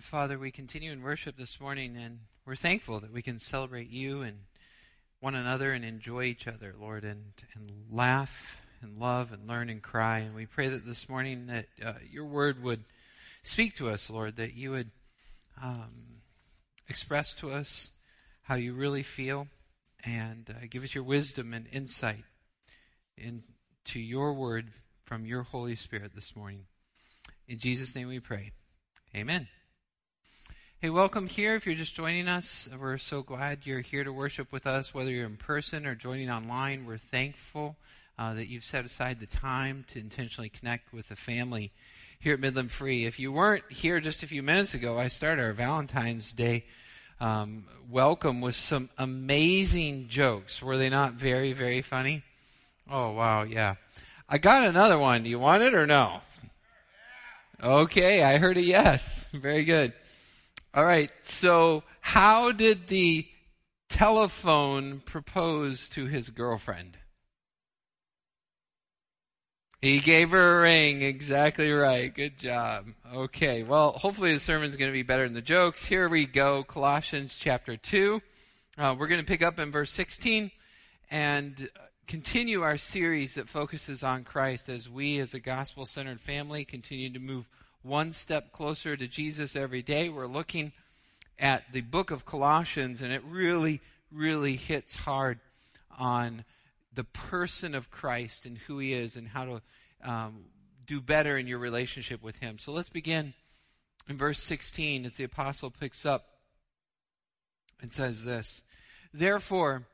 Father, we continue in worship this morning, and we're thankful that we can celebrate you and one another and enjoy each other, Lord, and, and laugh and love and learn and cry. And we pray that this morning that uh, your word would speak to us, Lord, that you would um, express to us how you really feel and uh, give us your wisdom and insight into your word from your Holy Spirit this morning. In Jesus' name we pray. Amen. Hey, welcome here. If you're just joining us, we're so glad you're here to worship with us, whether you're in person or joining online. We're thankful uh, that you've set aside the time to intentionally connect with the family here at Midland Free. If you weren't here just a few minutes ago, I started our Valentine's Day um, welcome with some amazing jokes. Were they not very, very funny? Oh, wow, yeah. I got another one. Do you want it or no? Okay, I heard a yes. Very good. All right. So, how did the telephone propose to his girlfriend? He gave her a ring. Exactly right. Good job. Okay. Well, hopefully the sermon's going to be better than the jokes. Here we go. Colossians chapter 2. Uh, we're going to pick up in verse 16 and continue our series that focuses on Christ as we, as a gospel centered family, continue to move one step closer to Jesus every day. We're looking at the book of Colossians, and it really, really hits hard on the person of Christ and who he is and how to um, do better in your relationship with him. So let's begin in verse 16 as the apostle picks up and says this Therefore,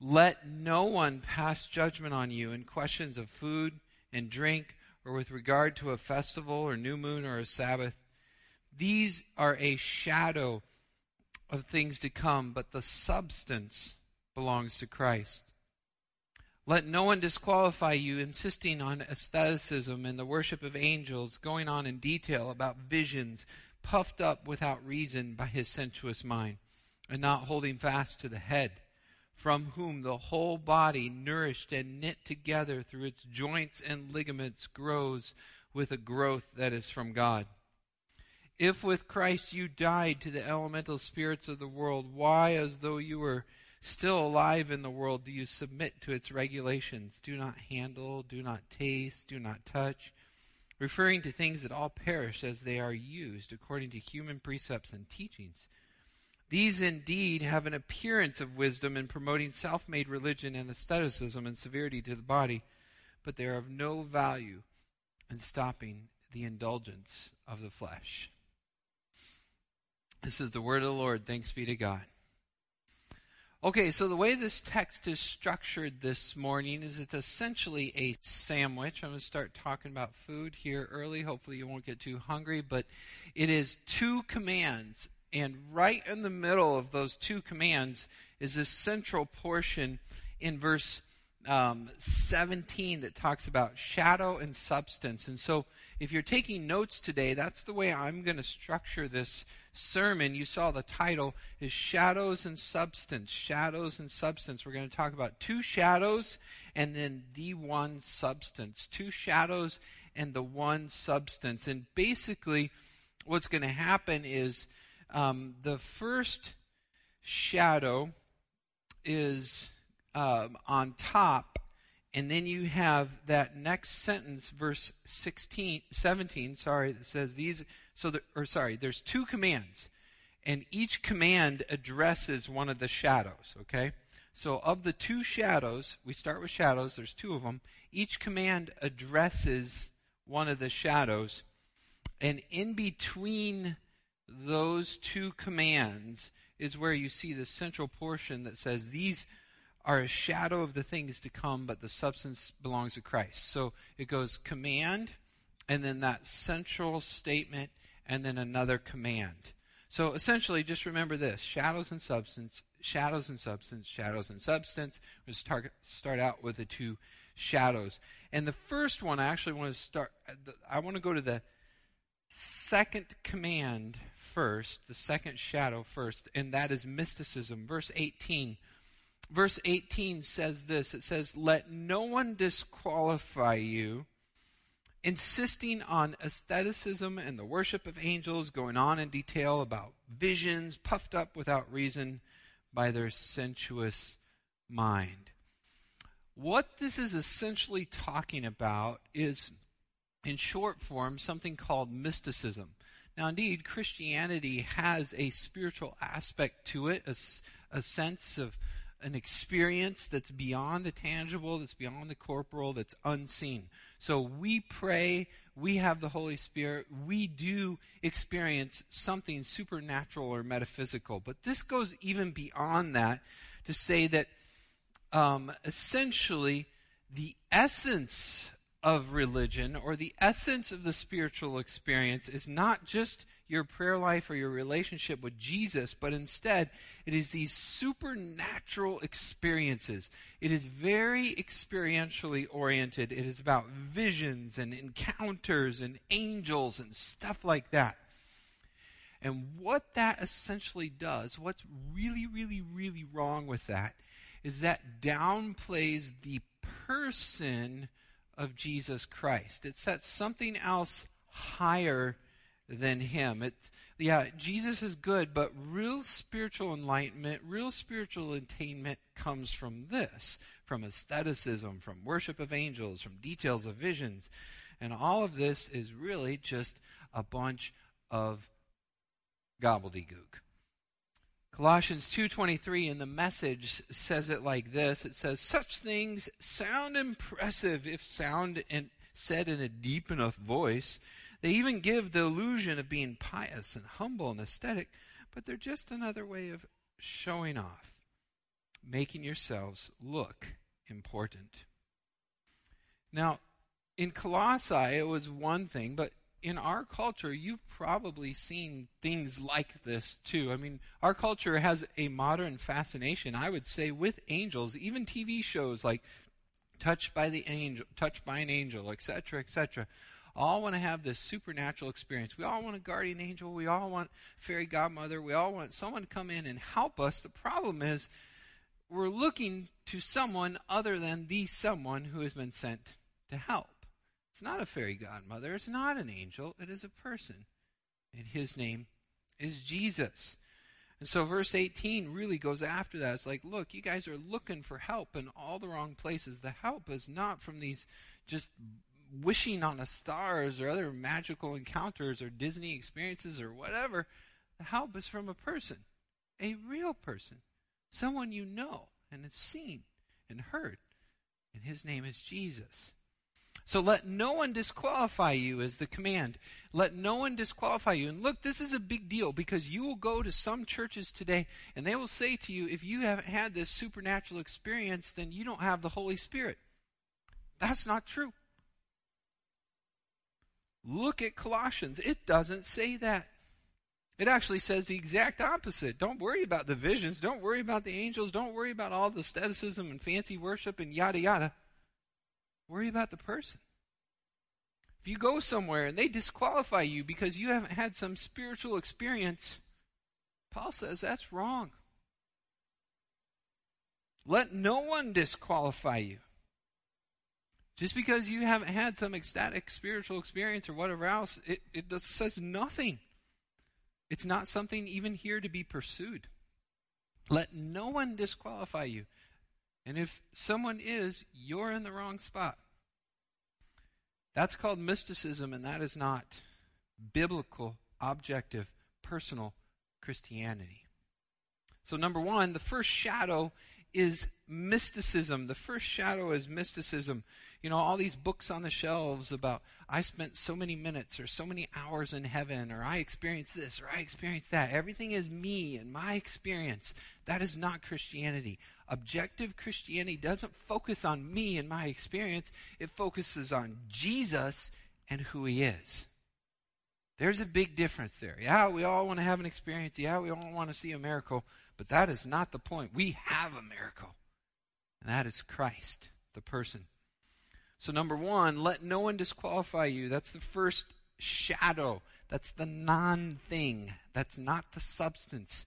let no one pass judgment on you in questions of food and drink or with regard to a festival or new moon or a Sabbath. These are a shadow of things to come, but the substance belongs to Christ. Let no one disqualify you, insisting on aestheticism and the worship of angels, going on in detail about visions, puffed up without reason by his sensuous mind, and not holding fast to the head from whom the whole body, nourished and knit together through its joints and ligaments, grows with a growth that is from God. If with Christ you died to the elemental spirits of the world, why, as though you were still alive in the world, do you submit to its regulations? Do not handle, do not taste, do not touch, referring to things that all perish as they are used according to human precepts and teachings these indeed have an appearance of wisdom in promoting self made religion and asceticism and severity to the body, but they are of no value in stopping the indulgence of the flesh. This is the word of the Lord. Thanks be to God. Okay, so the way this text is structured this morning is it's essentially a sandwich. I'm going to start talking about food here early. Hopefully, you won't get too hungry, but it is two commands and right in the middle of those two commands is this central portion in verse um, 17 that talks about shadow and substance. And so, if you're taking notes today, that's the way I'm going to structure this sermon. You saw the title is Shadows and Substance. Shadows and Substance. We're going to talk about two shadows and then the one substance. Two shadows and the one substance. And basically, what's going to happen is um, the first shadow is um, on top, and then you have that next sentence, verse 16, 17, sorry, that says these, so, the, or sorry, there's two commands, and each command addresses one of the shadows, okay? So, of the two shadows, we start with shadows, there's two of them. Each command addresses one of the shadows. And in between those two commands is where you see the central portion that says these are a shadow of the things to come, but the substance belongs to Christ. So it goes command, and then that central statement, and then another command. So essentially, just remember this shadows and substance, shadows and substance, shadows and substance. We'll start, start out with the two shadows. And the first one, I actually want to start, I want to go to the second command first, the second shadow first, and that is mysticism. Verse 18. Verse 18 says this it says, Let no one disqualify you, insisting on aestheticism and the worship of angels, going on in detail about visions puffed up without reason by their sensuous mind. What this is essentially talking about is, in short form, something called mysticism. Now, indeed, Christianity has a spiritual aspect to it, a, a sense of an experience that's beyond the tangible, that's beyond the corporal, that's unseen. So we pray, we have the Holy Spirit, we do experience something supernatural or metaphysical. But this goes even beyond that to say that um, essentially the essence of religion or the essence of the spiritual experience is not just your prayer life or your relationship with Jesus, but instead it is these supernatural experiences. It is very experientially oriented. It is about visions and encounters and angels and stuff like that. And what that essentially does, what's really, really, really wrong with that, is that downplays the person of Jesus Christ. It sets something else higher than him. It, yeah, Jesus is good, but real spiritual enlightenment, real spiritual attainment comes from this from aestheticism, from worship of angels, from details of visions. And all of this is really just a bunch of gobbledygook. Colossians 2:23 in the message says it like this. It says such things sound impressive if sound and said in a deep enough voice. They even give the illusion of being pious and humble and aesthetic, but they're just another way of showing off, making yourselves look important. Now, in Colossae, it was one thing, but in our culture, you've probably seen things like this too. I mean, our culture has a modern fascination, I would say, with angels. Even TV shows like Touched by the Angel, Touched by an Angel, etc., etc all want to have this supernatural experience. We all want a guardian angel. We all want fairy godmother. We all want someone to come in and help us. The problem is we're looking to someone other than the someone who has been sent to help. It's not a fairy godmother. It's not an angel. It is a person. And his name is Jesus. And so verse 18 really goes after that. It's like, look, you guys are looking for help in all the wrong places. The help is not from these just wishing on the stars or other magical encounters or Disney experiences or whatever. The help is from a person, a real person, someone you know and have seen and heard. And his name is Jesus. So let no one disqualify you, is the command. Let no one disqualify you. And look, this is a big deal because you will go to some churches today and they will say to you, if you haven't had this supernatural experience, then you don't have the Holy Spirit. That's not true. Look at Colossians. It doesn't say that. It actually says the exact opposite. Don't worry about the visions. Don't worry about the angels. Don't worry about all the aestheticism and fancy worship and yada yada. Worry about the person. If you go somewhere and they disqualify you because you haven't had some spiritual experience, Paul says that's wrong. Let no one disqualify you. Just because you haven't had some ecstatic spiritual experience or whatever else, it, it says nothing. It's not something even here to be pursued. Let no one disqualify you. And if someone is, you're in the wrong spot. That's called mysticism, and that is not biblical, objective, personal Christianity. So, number one, the first shadow is mysticism. The first shadow is mysticism. You know, all these books on the shelves about I spent so many minutes or so many hours in heaven or I experienced this or I experienced that. Everything is me and my experience. That is not Christianity. Objective Christianity doesn't focus on me and my experience, it focuses on Jesus and who he is. There's a big difference there. Yeah, we all want to have an experience. Yeah, we all want to see a miracle. But that is not the point. We have a miracle, and that is Christ, the person. So, number one, let no one disqualify you. That's the first shadow. That's the non thing. That's not the substance,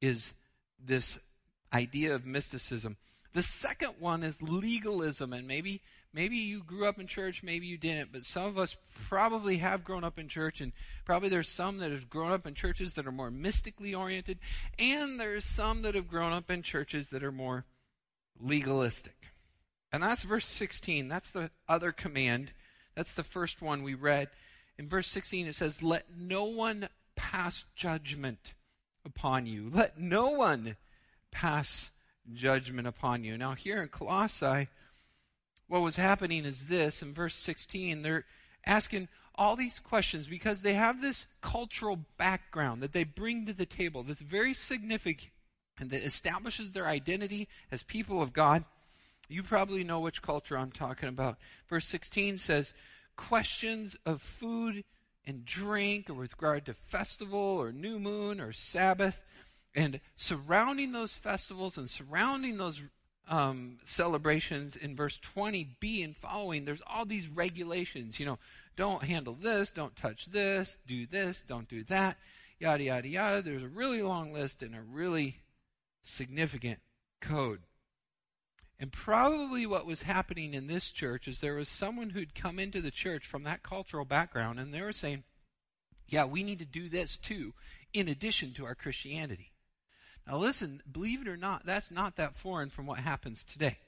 is this idea of mysticism. The second one is legalism, and maybe maybe you grew up in church, maybe you didn't, but some of us probably have grown up in church, and probably there's some that have grown up in churches that are more mystically oriented, and there's some that have grown up in churches that are more legalistic. And that's verse 16. That's the other command. That's the first one we read. In verse 16, it says, Let no one pass judgment upon you. Let no one pass judgment upon you. Now, here in Colossae, what was happening is this in verse 16, they're asking all these questions because they have this cultural background that they bring to the table that's very significant and that establishes their identity as people of God. You probably know which culture I'm talking about. Verse 16 says, Questions of food and drink, or with regard to festival or new moon or Sabbath, and surrounding those festivals and surrounding those um, celebrations in verse 20b and following, there's all these regulations. You know, don't handle this, don't touch this, do this, don't do that, yada, yada, yada. There's a really long list and a really significant code. And probably what was happening in this church is there was someone who'd come into the church from that cultural background and they were saying, yeah, we need to do this too, in addition to our Christianity. Now, listen, believe it or not, that's not that foreign from what happens today.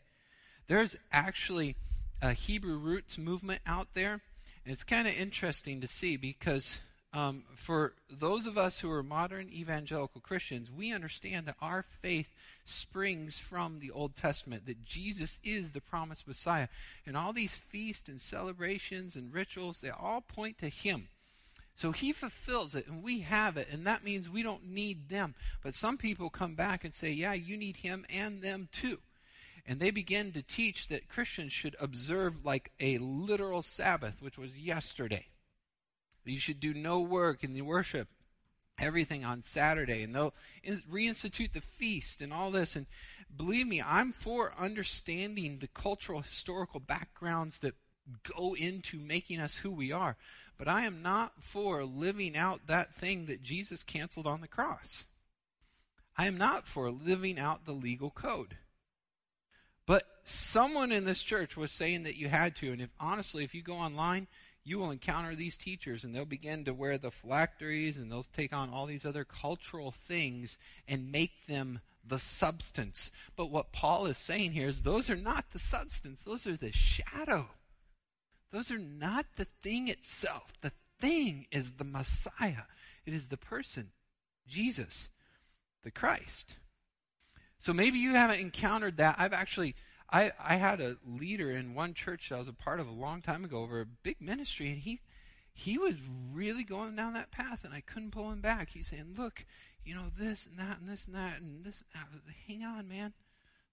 There's actually a Hebrew roots movement out there, and it's kind of interesting to see because um, for those of us who are modern evangelical Christians, we understand that our faith springs from the Old Testament, that Jesus is the promised Messiah. And all these feasts and celebrations and rituals, they all point to Him. So he fulfills it, and we have it, and that means we don't need them. But some people come back and say, yeah, you need him and them too. And they begin to teach that Christians should observe like a literal Sabbath, which was yesterday. You should do no work in the worship, everything on Saturday, and they'll reinstitute the feast and all this. And believe me, I'm for understanding the cultural, historical backgrounds that go into making us who we are. But I am not for living out that thing that Jesus canceled on the cross. I am not for living out the legal code. But someone in this church was saying that you had to. And if honestly, if you go online, you will encounter these teachers and they'll begin to wear the phylacteries and they'll take on all these other cultural things and make them the substance. But what Paul is saying here is those are not the substance, those are the shadow. Those are not the thing itself. The thing is the Messiah, it is the person, Jesus, the Christ. So maybe you haven't encountered that. I've actually. I, I had a leader in one church that I was a part of a long time ago over a big ministry, and he he was really going down that path, and I couldn't pull him back. He's saying, "Look, you know this and that and this and that and this. And that. Hang on, man.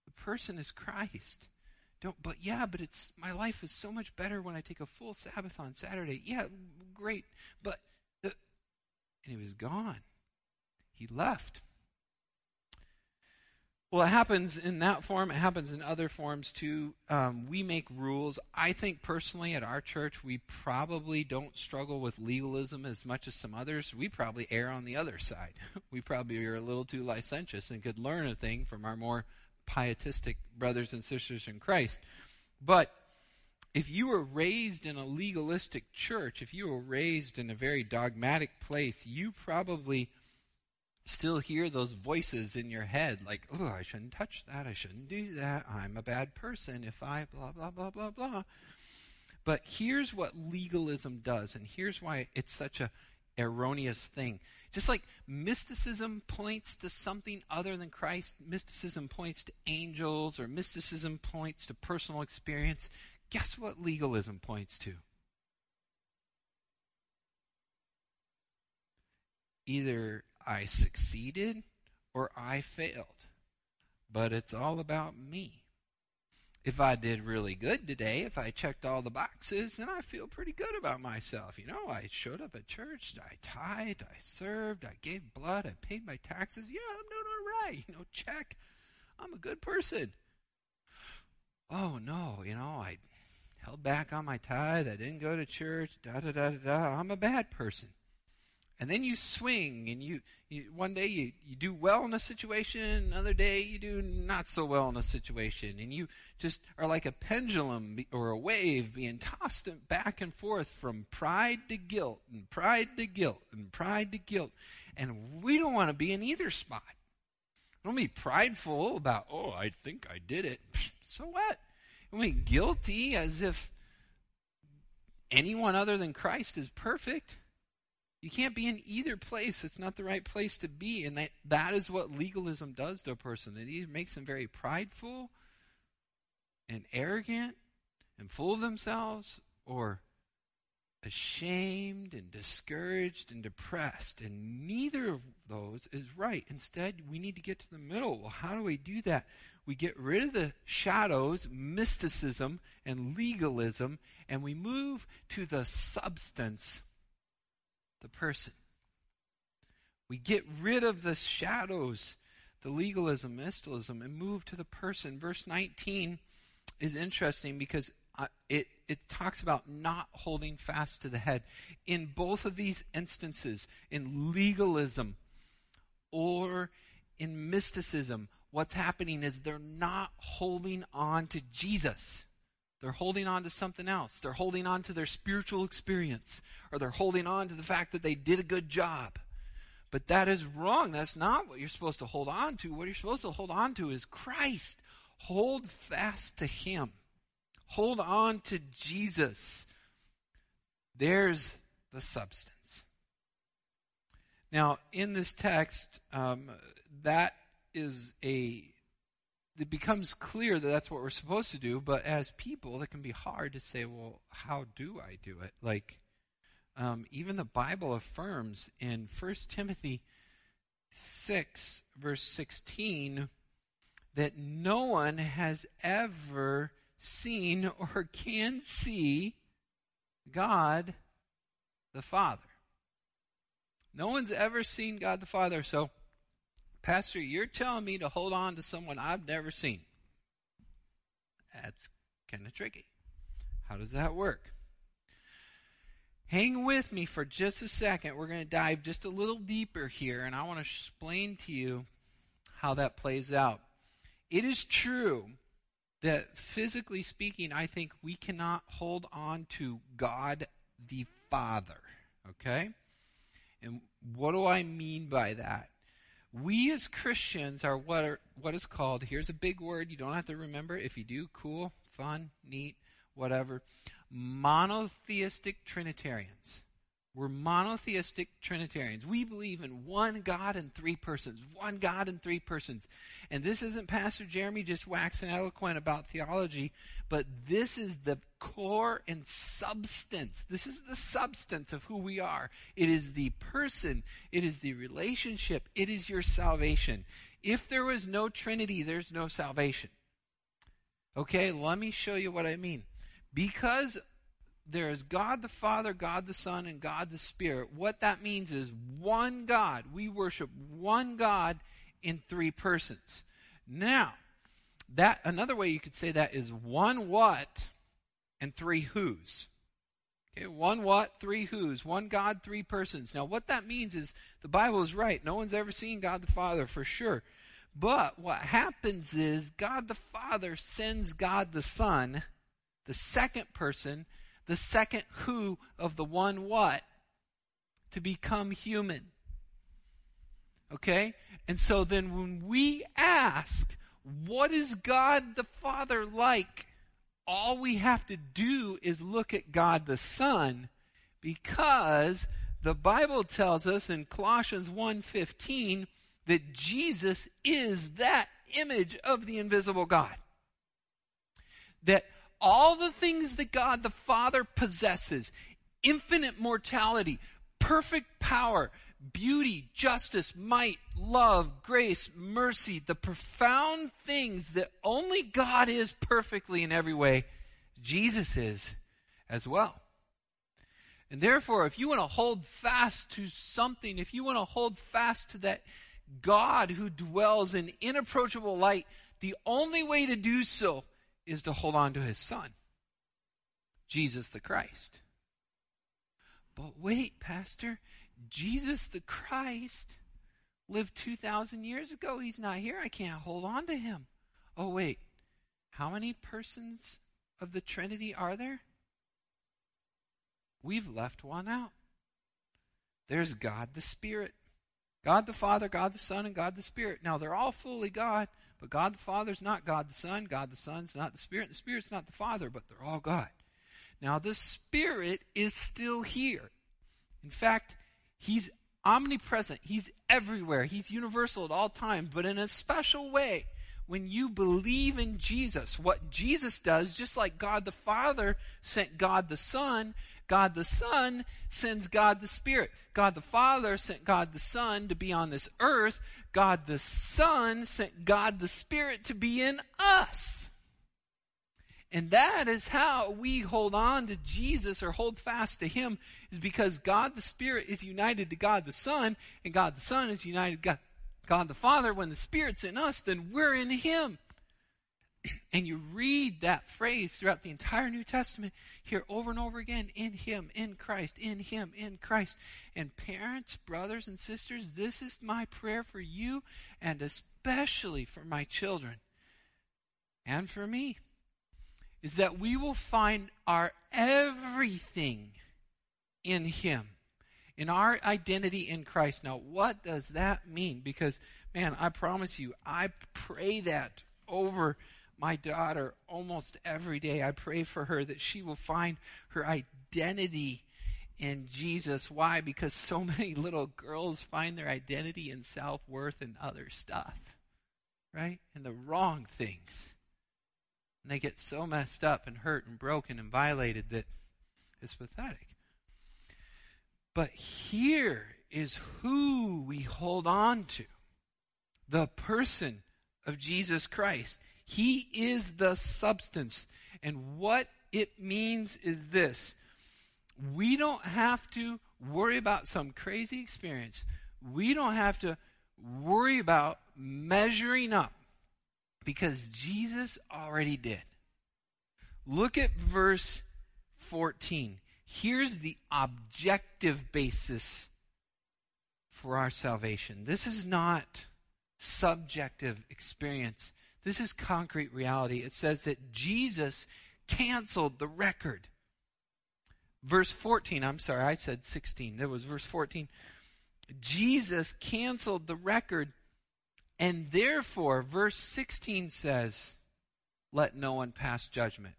The person is Christ. Don't, but yeah, but it's my life is so much better when I take a full Sabbath on Saturday. Yeah, great. But and he was gone. He left. Well, it happens in that form. It happens in other forms too. Um, we make rules. I think personally at our church, we probably don't struggle with legalism as much as some others. We probably err on the other side. we probably are a little too licentious and could learn a thing from our more pietistic brothers and sisters in Christ. But if you were raised in a legalistic church, if you were raised in a very dogmatic place, you probably still hear those voices in your head like, oh, I shouldn't touch that. I shouldn't do that. I'm a bad person if I blah, blah, blah, blah, blah. But here's what legalism does, and here's why it's such a erroneous thing. Just like mysticism points to something other than Christ, mysticism points to angels, or mysticism points to personal experience, guess what legalism points to? Either I succeeded or I failed. But it's all about me if I did really good today, if I checked all the boxes, then I feel pretty good about myself. You know, I showed up at church, I tithed, I served, I gave blood, I paid my taxes. Yeah, I'm doing all right. You know, check. I'm a good person. Oh no, you know, I held back on my tithe, I didn't go to church, da da da da. I'm a bad person. And then you swing, and you, you one day you, you do well in a situation, another day you do not so well in a situation, and you just are like a pendulum or a wave being tossed back and forth from pride to guilt, and pride to guilt, and pride to guilt. And we don't want to be in either spot. Don't be prideful about, oh, I think I did it. So what? I mean, guilty as if anyone other than Christ is perfect. You can't be in either place. It's not the right place to be. And that, that is what legalism does to a person. It either makes them very prideful and arrogant and full of themselves or ashamed and discouraged and depressed. And neither of those is right. Instead, we need to get to the middle. Well, how do we do that? We get rid of the shadows, mysticism, and legalism, and we move to the substance the person. We get rid of the shadows, the legalism, mysticism, and move to the person. Verse 19 is interesting because it, it talks about not holding fast to the head. In both of these instances, in legalism or in mysticism, what's happening is they're not holding on to Jesus. They're holding on to something else. They're holding on to their spiritual experience, or they're holding on to the fact that they did a good job. But that is wrong. That's not what you're supposed to hold on to. What you're supposed to hold on to is Christ. Hold fast to Him. Hold on to Jesus. There's the substance. Now, in this text, um, that is a it becomes clear that that's what we're supposed to do, but as people, it can be hard to say, well, how do I do it? Like, um, even the Bible affirms in 1 Timothy 6, verse 16, that no one has ever seen or can see God the Father. No one's ever seen God the Father, so Pastor, you're telling me to hold on to someone I've never seen. That's kind of tricky. How does that work? Hang with me for just a second. We're going to dive just a little deeper here, and I want to explain to you how that plays out. It is true that physically speaking, I think we cannot hold on to God the Father. Okay? And what do I mean by that? We as Christians are what are, what is called, here's a big word, you don't have to remember. If you do, cool, fun, neat, whatever. Monotheistic Trinitarians. We're monotheistic Trinitarians. We believe in one God and three persons. One God and three persons. And this isn't Pastor Jeremy just waxing eloquent about theology, but this is the core and substance. This is the substance of who we are. It is the person, it is the relationship, it is your salvation. If there was no Trinity, there's no salvation. Okay, let me show you what I mean. Because there is God the Father, God the Son, and God the Spirit. What that means is one God. We worship one God in three persons. Now, that another way you could say that is one what and three who's. Okay, one what, three who's, one God, three persons. Now, what that means is the Bible is right. No one's ever seen God the Father for sure. But what happens is God the Father sends God the Son, the second person, the second who of the one what to become human. Okay? And so then when we ask, what is God the Father like? All we have to do is look at God the Son because the Bible tells us in Colossians 1:15 that Jesus is that image of the invisible God. That all the things that God the Father possesses infinite mortality, perfect power, beauty, justice, might, love, grace, mercy, the profound things that only God is perfectly in every way, Jesus is as well. And therefore, if you want to hold fast to something, if you want to hold fast to that God who dwells in inapproachable light, the only way to do so is to hold on to his son, Jesus the Christ. But wait, Pastor, Jesus the Christ lived 2,000 years ago. He's not here. I can't hold on to him. Oh, wait. How many persons of the Trinity are there? We've left one out. There's God the Spirit. God the Father, God the Son, and God the Spirit. Now, they're all fully God, but God the Father's not God the Son, God the Son's not the Spirit, the Spirit's not the Father, but they're all God. Now, the Spirit is still here. In fact, He's omnipresent. He's everywhere. He's universal at all times, but in a special way. When you believe in Jesus, what Jesus does, just like God the Father sent God the Son, God the Son sends God the Spirit. God the Father sent God the Son to be on this earth. God the Son sent God the Spirit to be in us. And that is how we hold on to Jesus or hold fast to Him, is because God the Spirit is united to God the Son, and God the Son is united to God, God the Father. When the Spirit's in us, then we're in Him. And you read that phrase throughout the entire New Testament, here over and over again in Him, in Christ, in Him, in Christ. And parents, brothers, and sisters, this is my prayer for you, and especially for my children and for me is that we will find our everything in Him, in our identity in Christ. Now, what does that mean? Because, man, I promise you, I pray that over my daughter almost every day. I pray for her that she will find her identity in Jesus. Why? Because so many little girls find their identity in self worth and other stuff, right? And the wrong things. And they get so messed up and hurt and broken and violated that it's pathetic. But here is who we hold on to the person of Jesus Christ. He is the substance. And what it means is this we don't have to worry about some crazy experience. We don't have to worry about measuring up because Jesus already did. Look at verse 14. Here's the objective basis for our salvation. This is not subjective experience. This is concrete reality. It says that Jesus canceled the record. Verse 14, I'm sorry, I said 16. That was verse 14. Jesus canceled the record and therefore, verse 16 says, let no one pass judgment.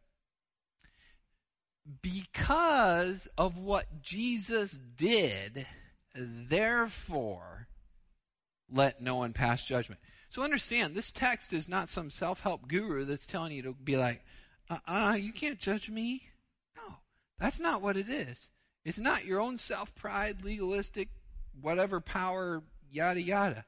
Because of what Jesus did, therefore, let no one pass judgment. So understand, this text is not some self help guru that's telling you to be like, uh uh-uh, uh, you can't judge me. No, that's not what it is. It's not your own self pride, legalistic, whatever power, yada yada.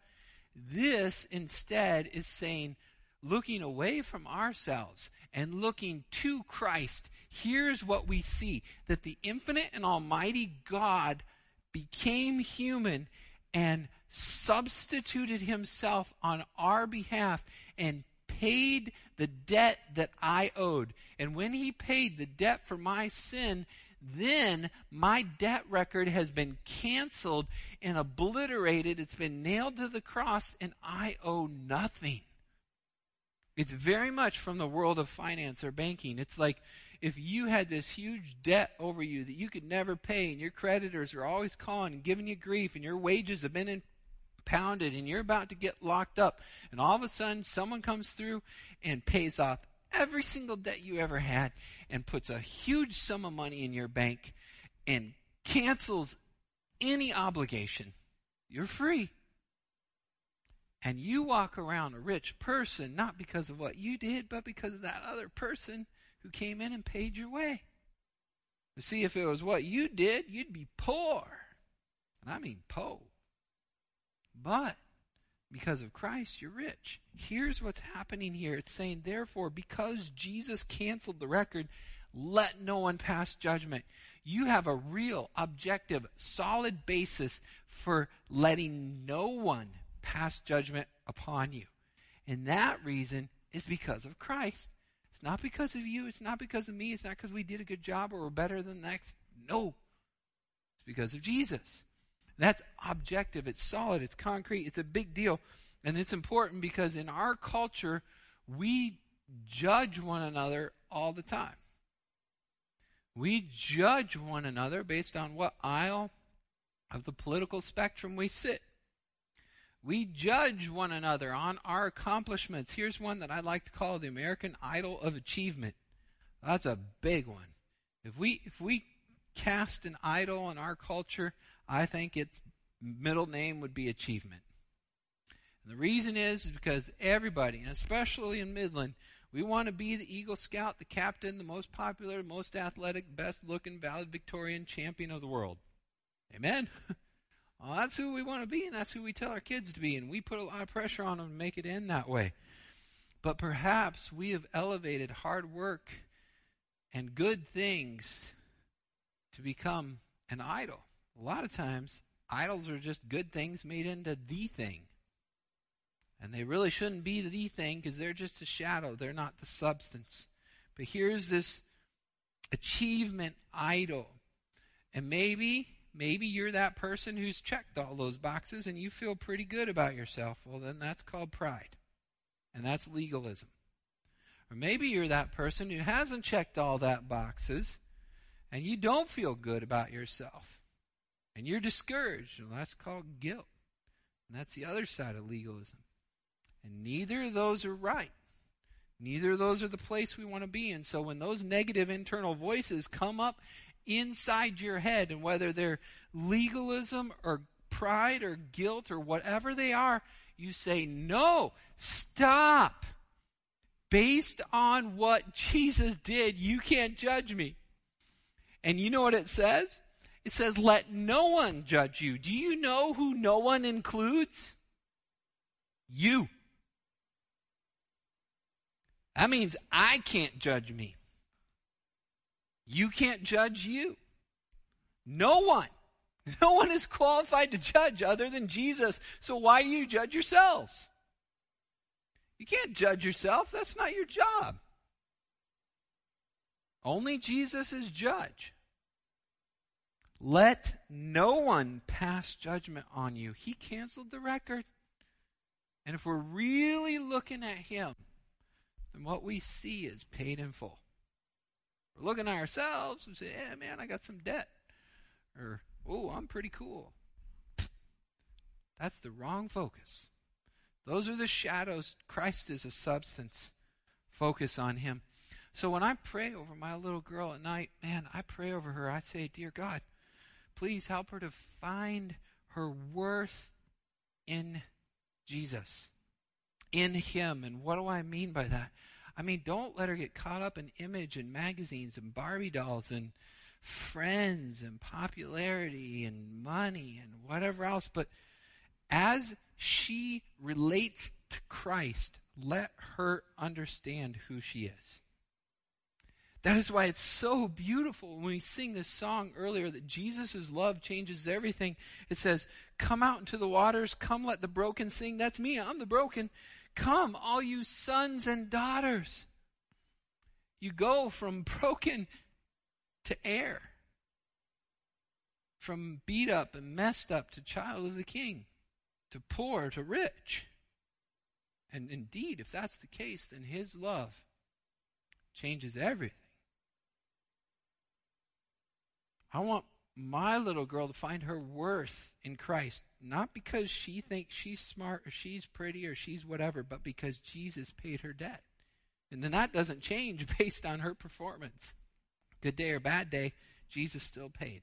This instead is saying, looking away from ourselves and looking to Christ, here's what we see that the infinite and almighty God became human and substituted himself on our behalf and paid the debt that I owed. And when he paid the debt for my sin, then my debt record has been canceled and obliterated. It's been nailed to the cross, and I owe nothing. It's very much from the world of finance or banking. It's like if you had this huge debt over you that you could never pay, and your creditors are always calling and giving you grief, and your wages have been impounded, and you're about to get locked up, and all of a sudden someone comes through and pays off every single debt you ever had and puts a huge sum of money in your bank and cancels any obligation, you're free. And you walk around a rich person not because of what you did, but because of that other person who came in and paid your way. You see, if it was what you did, you'd be poor. And I mean poor. But because of Christ, you're rich. Here's what's happening here. It's saying, therefore, because Jesus canceled the record, let no one pass judgment. You have a real, objective, solid basis for letting no one pass judgment upon you. And that reason is because of Christ. It's not because of you. It's not because of me. It's not because we did a good job or we're better than the next. No. It's because of Jesus. That's objective, it's solid, it's concrete, it's a big deal. And it's important because in our culture, we judge one another all the time. We judge one another based on what aisle of the political spectrum we sit. We judge one another on our accomplishments. Here's one that I like to call the American Idol of Achievement. That's a big one. If we if we cast an idol in our culture, I think its middle name would be achievement. And the reason is, is because everybody, and especially in Midland, we want to be the Eagle Scout, the captain, the most popular, most athletic, best looking valedictorian champion of the world. Amen? well, that's who we want to be, and that's who we tell our kids to be, and we put a lot of pressure on them to make it end that way. But perhaps we have elevated hard work and good things to become an idol. A lot of times, idols are just good things made into the thing. And they really shouldn't be the thing because they're just a shadow, they're not the substance. But here's this achievement idol. And maybe, maybe you're that person who's checked all those boxes and you feel pretty good about yourself. Well, then that's called pride. And that's legalism. Or maybe you're that person who hasn't checked all that boxes and you don't feel good about yourself. And you're discouraged. Well, that's called guilt. And that's the other side of legalism. And neither of those are right. Neither of those are the place we want to be And So when those negative internal voices come up inside your head, and whether they're legalism or pride or guilt or whatever they are, you say, No, stop. Based on what Jesus did, you can't judge me. And you know what it says? It says, Let no one judge you. Do you know who no one includes? You. That means I can't judge me. You can't judge you. No one. No one is qualified to judge other than Jesus. So why do you judge yourselves? You can't judge yourself. That's not your job. Only Jesus is judge. Let no one pass judgment on you. He canceled the record. And if we're really looking at him, then what we see is paid in full. We're looking at ourselves and say, yeah, man, I got some debt. Or, oh, I'm pretty cool. That's the wrong focus. Those are the shadows. Christ is a substance. Focus on Him. So when I pray over my little girl at night, man, I pray over her. I say, Dear God, please help her to find her worth in Jesus in Him. And what do I mean by that? I mean, don't let her get caught up in image and magazines and Barbie dolls and friends and popularity and money and whatever else. But as she relates to Christ, let her understand who she is. That is why it's so beautiful when we sing this song earlier that Jesus' love changes everything. It says, Come out into the waters, come let the broken sing. That's me, I'm the broken. Come, all you sons and daughters. You go from broken to heir, from beat up and messed up to child of the king, to poor to rich. And indeed, if that's the case, then his love changes everything. I want my little girl to find her worth in Christ, not because she thinks she's smart or she's pretty or she's whatever, but because Jesus paid her debt. And then that doesn't change based on her performance. Good day or bad day, Jesus still paid.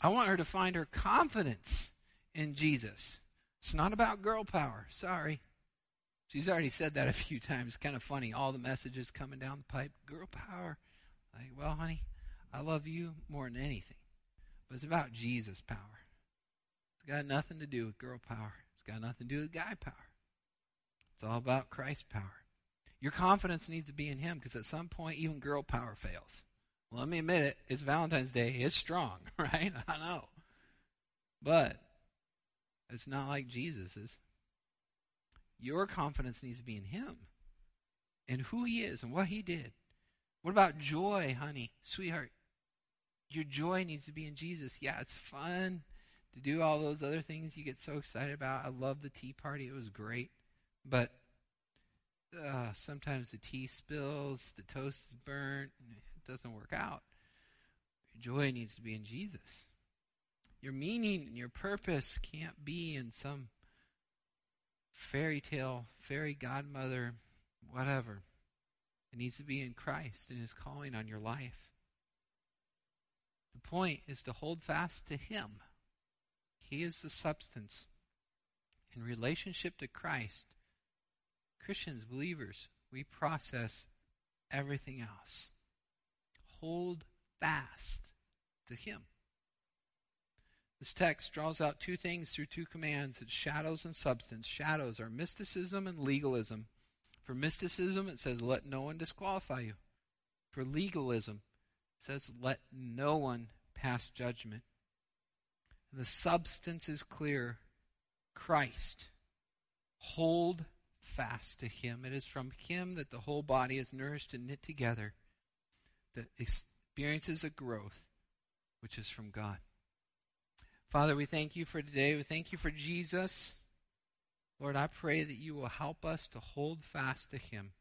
I want her to find her confidence in Jesus. It's not about girl power. Sorry. She's already said that a few times. Kind of funny. All the messages coming down the pipe. Girl power. Like, well, honey, I love you more than anything. But it's about Jesus' power. It's got nothing to do with girl power. It's got nothing to do with guy power. It's all about Christ's power. Your confidence needs to be in Him because at some point, even girl power fails. Well, let me admit it. It's Valentine's Day. It's strong, right? I know. But it's not like Jesus's. Your confidence needs to be in Him and who He is and what He did. What about joy, honey, sweetheart? Your joy needs to be in Jesus. Yeah, it's fun to do all those other things you get so excited about. I love the tea party, it was great. But uh, sometimes the tea spills, the toast is burnt, it doesn't work out. Your joy needs to be in Jesus. Your meaning and your purpose can't be in some fairy tale, fairy godmother, whatever. It needs to be in Christ and His calling on your life. The point is to hold fast to Him. He is the substance. In relationship to Christ, Christians, believers, we process everything else. Hold fast to Him. This text draws out two things through two commands it's shadows and substance. Shadows are mysticism and legalism. For mysticism, it says, let no one disqualify you. For legalism, says, let no one pass judgment. And the substance is clear Christ. Hold fast to Him. It is from Him that the whole body is nourished and knit together, that experiences a growth which is from God. Father, we thank you for today. We thank you for Jesus. Lord, I pray that you will help us to hold fast to him.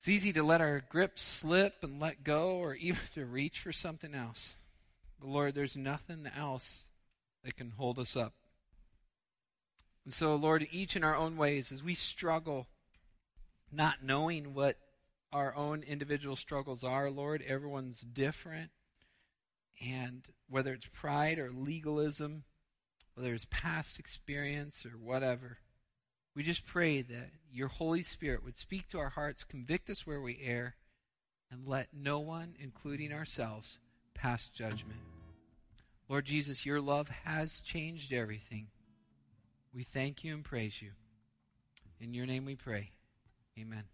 It's easy to let our grip slip and let go or even to reach for something else. But Lord, there's nothing else that can hold us up. And so, Lord, each in our own ways, as we struggle not knowing what our own individual struggles are, Lord, everyone's different. And whether it's pride or legalism, whether it's past experience or whatever, we just pray that your Holy Spirit would speak to our hearts, convict us where we err, and let no one, including ourselves, pass judgment. Lord Jesus, your love has changed everything. We thank you and praise you. In your name we pray. Amen.